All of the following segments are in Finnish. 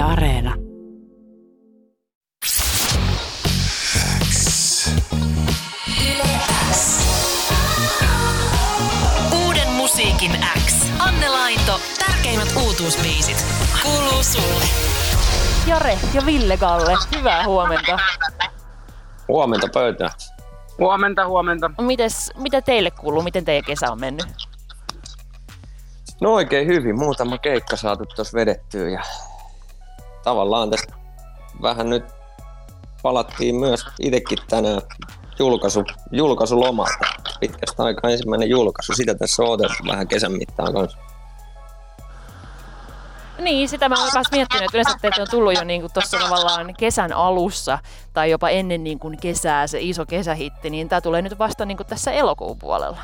Yle Areena. Uuden musiikin X. Anne Lainto, tärkeimmät uutuusbiisit. Kuuluu sulle. Jare ja Ville Galle, hyvää huomenta. Huomenta pöytään. Huomenta, huomenta. Mites, mitä teille kuuluu? Miten teidän kesä on mennyt? No oikein hyvin. Muutama keikka saatu tuossa vedettyä ja tavallaan tästä vähän nyt palattiin myös itsekin tänään julkaisu, julkaisulomalta. Pitkästä aikaa ensimmäinen julkaisu. Sitä tässä on odotettu vähän kesän mittaan kanssa. Niin, sitä mä myös miettinyt, että yleensä teiltä on tullut jo niin tuossa tavallaan kesän alussa tai jopa ennen niin kuin kesää se iso kesähitti, niin tämä tulee nyt vasta niin kuin tässä elokuun puolella.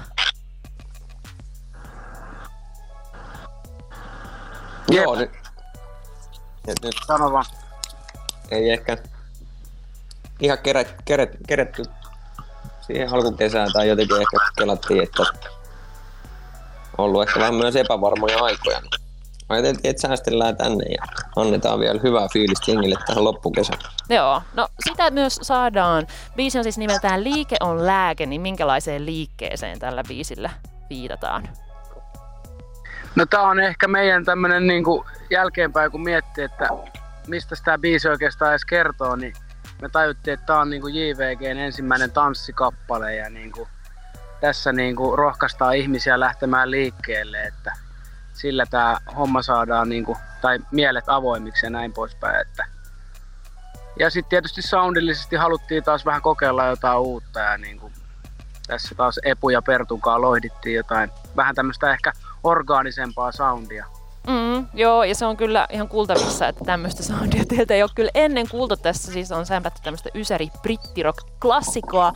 Joo, nyt, nyt, nyt Sano vaan. ei ehkä ihan keret, keret, keretty siihen alkukesään tai jotenkin ehkä kelattiin, että on ollut ehkä vähän myös epävarmoja aikoja. Ajateltiin, että säästellään tänne ja annetaan vielä hyvää fiilistä jengille tähän loppukesään. Joo, no sitä myös saadaan. Biisi on siis nimeltään Liike on lääke, niin minkälaiseen liikkeeseen tällä biisillä viitataan? No tää on ehkä meidän tämmönen niinku jälkeenpäin kun miettii, että mistä tämä biisi oikeastaan edes kertoo, niin me tajuttiin, että tää on niinku JVGn ensimmäinen tanssikappale ja niinku tässä niinku rohkaistaan ihmisiä lähtemään liikkeelle, että sillä tämä homma saadaan niinku, tai mielet avoimiksi ja näin poispäin. Että. Ja sitten tietysti soundillisesti haluttiin taas vähän kokeilla jotain uutta ja niinku, tässä taas Epu ja Pertunkaan lohdittiin jotain vähän tämmöistä ehkä orgaanisempaa soundia. Mm, joo, ja se on kyllä ihan kuultavissa, että tämmöistä soundia teiltä ei ole kyllä ennen kuultu. Tässä siis on sämpätty tämmöistä ysäri brittirock-klassikoa.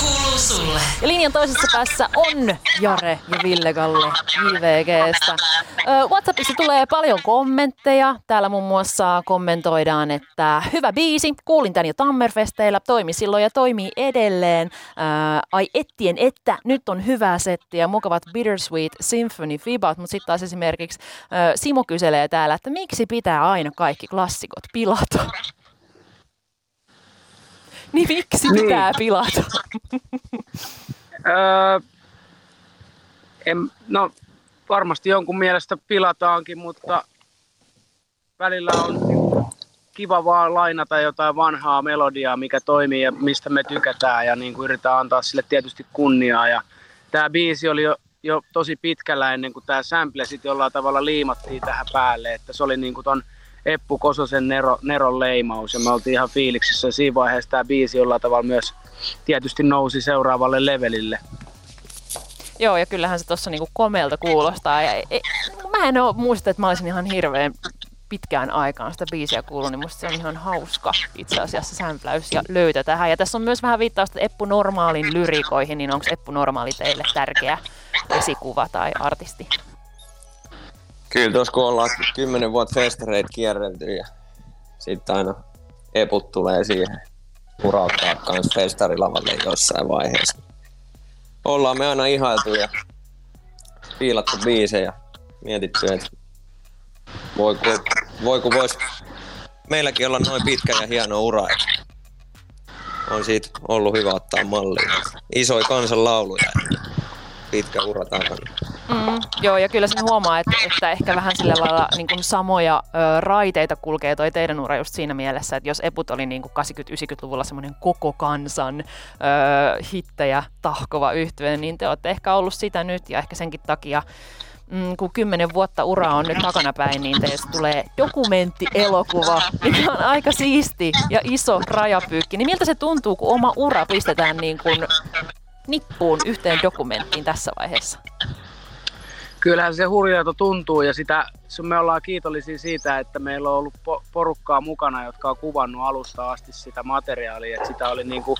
Kuuluu sulle. Ja linjan toisessa päässä on Jare ja Ville Galle JVGstä. Whatsappissa tulee paljon kommentteja. Täällä muun muassa kommentoidaan, että hyvä biisi, kuulin tän jo Tammerfesteillä, toimi silloin ja toimii edelleen. Ää, ai ettien, että nyt on hyvää settiä, mukavat Bittersweet Symphony Fibat, mutta sitten taas esimerkiksi Simo kyselee täällä, että miksi pitää aina kaikki klassikot pilata? Niin miksi Niin. pitää pilata? Öö, en, no varmasti jonkun mielestä pilataankin, mutta välillä on kiva vaan lainata jotain vanhaa melodiaa, mikä toimii ja mistä me tykätään ja niin kuin yritetään antaa sille tietysti kunniaa. Ja tämä biisi oli jo, jo tosi pitkällä ennen kuin tämä sample sitten jollain tavalla liimattiin tähän päälle, että se oli niin kuin ton Eppu Kososen Nero, Neron leimaus ja me oltiin ihan fiiliksissä. Siinä vaiheessa tämä biisi jollain tavalla myös tietysti nousi seuraavalle levelille. Joo, ja kyllähän se tuossa niinku komeelta kuulostaa. Ja, e, mä en oo muista, että mä olisin ihan hirveän pitkään aikaan sitä biisiä kuullut, niin musta se on ihan hauska itse asiassa sämpläys ja löytö tähän. Ja tässä on myös vähän viittausta Eppu Normaalin lyrikoihin, niin onko Eppu Normaali teille tärkeä esikuva tai artisti? Kyllä tuossa kun ollaan kymmenen vuotta festareita kierrelty ja sitten aina eput tulee siihen urauttaa kans festarilavalle jossain vaiheessa. Ollaan me aina ihailtu ja fiilattu biisejä mietitty, että voiko, voiko vois meilläkin olla noin pitkä ja hieno ura. On siitä ollut hyvä ottaa mallia. Isoja kansanlauluja. Pitkä ura takana. Mm, joo, ja kyllä sen huomaa, että, että ehkä vähän sillä lailla niin kuin samoja ö, raiteita kulkee toi teidän ura just siinä mielessä, että jos Eput oli niin kuin 80-90-luvulla semmoinen koko kansan ö, hittejä tahkova yhtye, niin te olette ehkä ollut sitä nyt, ja ehkä senkin takia mm, kun kymmenen vuotta ura on nyt takanapäin, niin teistä tulee dokumenttielokuva, mikä on aika siisti ja iso rajapyykki. Niin miltä se tuntuu, kun oma ura pistetään niin kuin nippuun yhteen dokumenttiin tässä vaiheessa? Kyllähän se hurjalta tuntuu ja sitä, me ollaan kiitollisia siitä, että meillä on ollut po- porukkaa mukana, jotka on kuvannut alusta asti sitä materiaalia. Että sitä oli niin kuin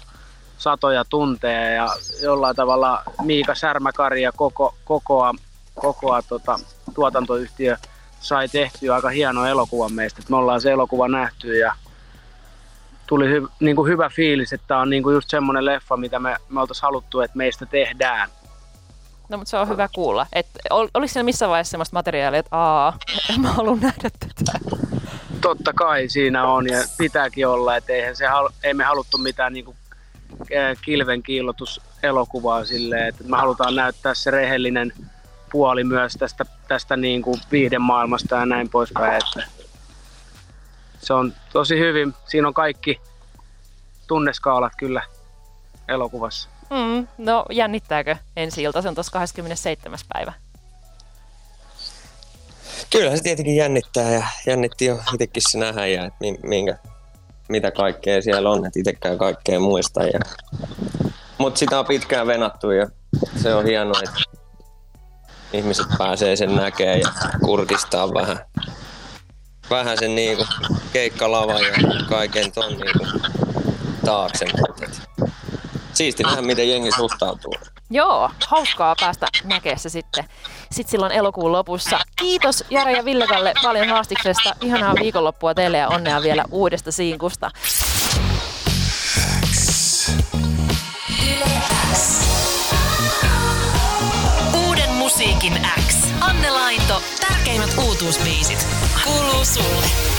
satoja tunteja ja jollain tavalla Miika Särmäkari ja koko, kokoa, kokoa tota, tuotantoyhtiö sai tehtyä aika hieno elokuvan meistä. Me ollaan se elokuva nähty ja tuli hy, niin kuin hyvä fiilis, että tämä on niin kuin just semmoinen leffa, mitä me, me oltaisiin haluttu, että meistä tehdään. No mutta se on hyvä kuulla. Et, ol, oliko siellä missä vaiheessa sellaista materiaalia, että aa, mä haluan nähdä tätä? Totta kai siinä on ja pitääkin olla, että eihän se, hal- ei me haluttu mitään niinku kilven kiillotus elokuvaa silleen, että me halutaan näyttää se rehellinen puoli myös tästä, tästä niin kuin viiden maailmasta ja näin poispäin. Että se on tosi hyvin, siinä on kaikki tunneskaalat kyllä elokuvassa. Mm, no jännittääkö ensi ilta? Se on tuossa 27. päivä. Kyllä se tietenkin jännittää ja jännitti jo itsekin se nähdä ja että minkä, mitä kaikkea siellä on, että itsekään kaikkea muista. Ja... Mutta sitä on pitkään venattu ja se on hienoa, että ihmiset pääsee sen näkemään ja kurkistaa vähän, vähän sen niinku keikkalavan ja kaiken ton niinku taakse. Siisti nähdä, miten jengi suhtautuu. Joo, hauskaa päästä näkemään se sitten. Sitten silloin elokuun lopussa. Kiitos Jare ja Villekalle paljon haastiksesta. Ihanaa viikonloppua teille ja onnea vielä uudesta siinkusta. Uuden musiikin X. Anne Lainto, tärkeimmät uutuusbiisit. Kuuluu sulle.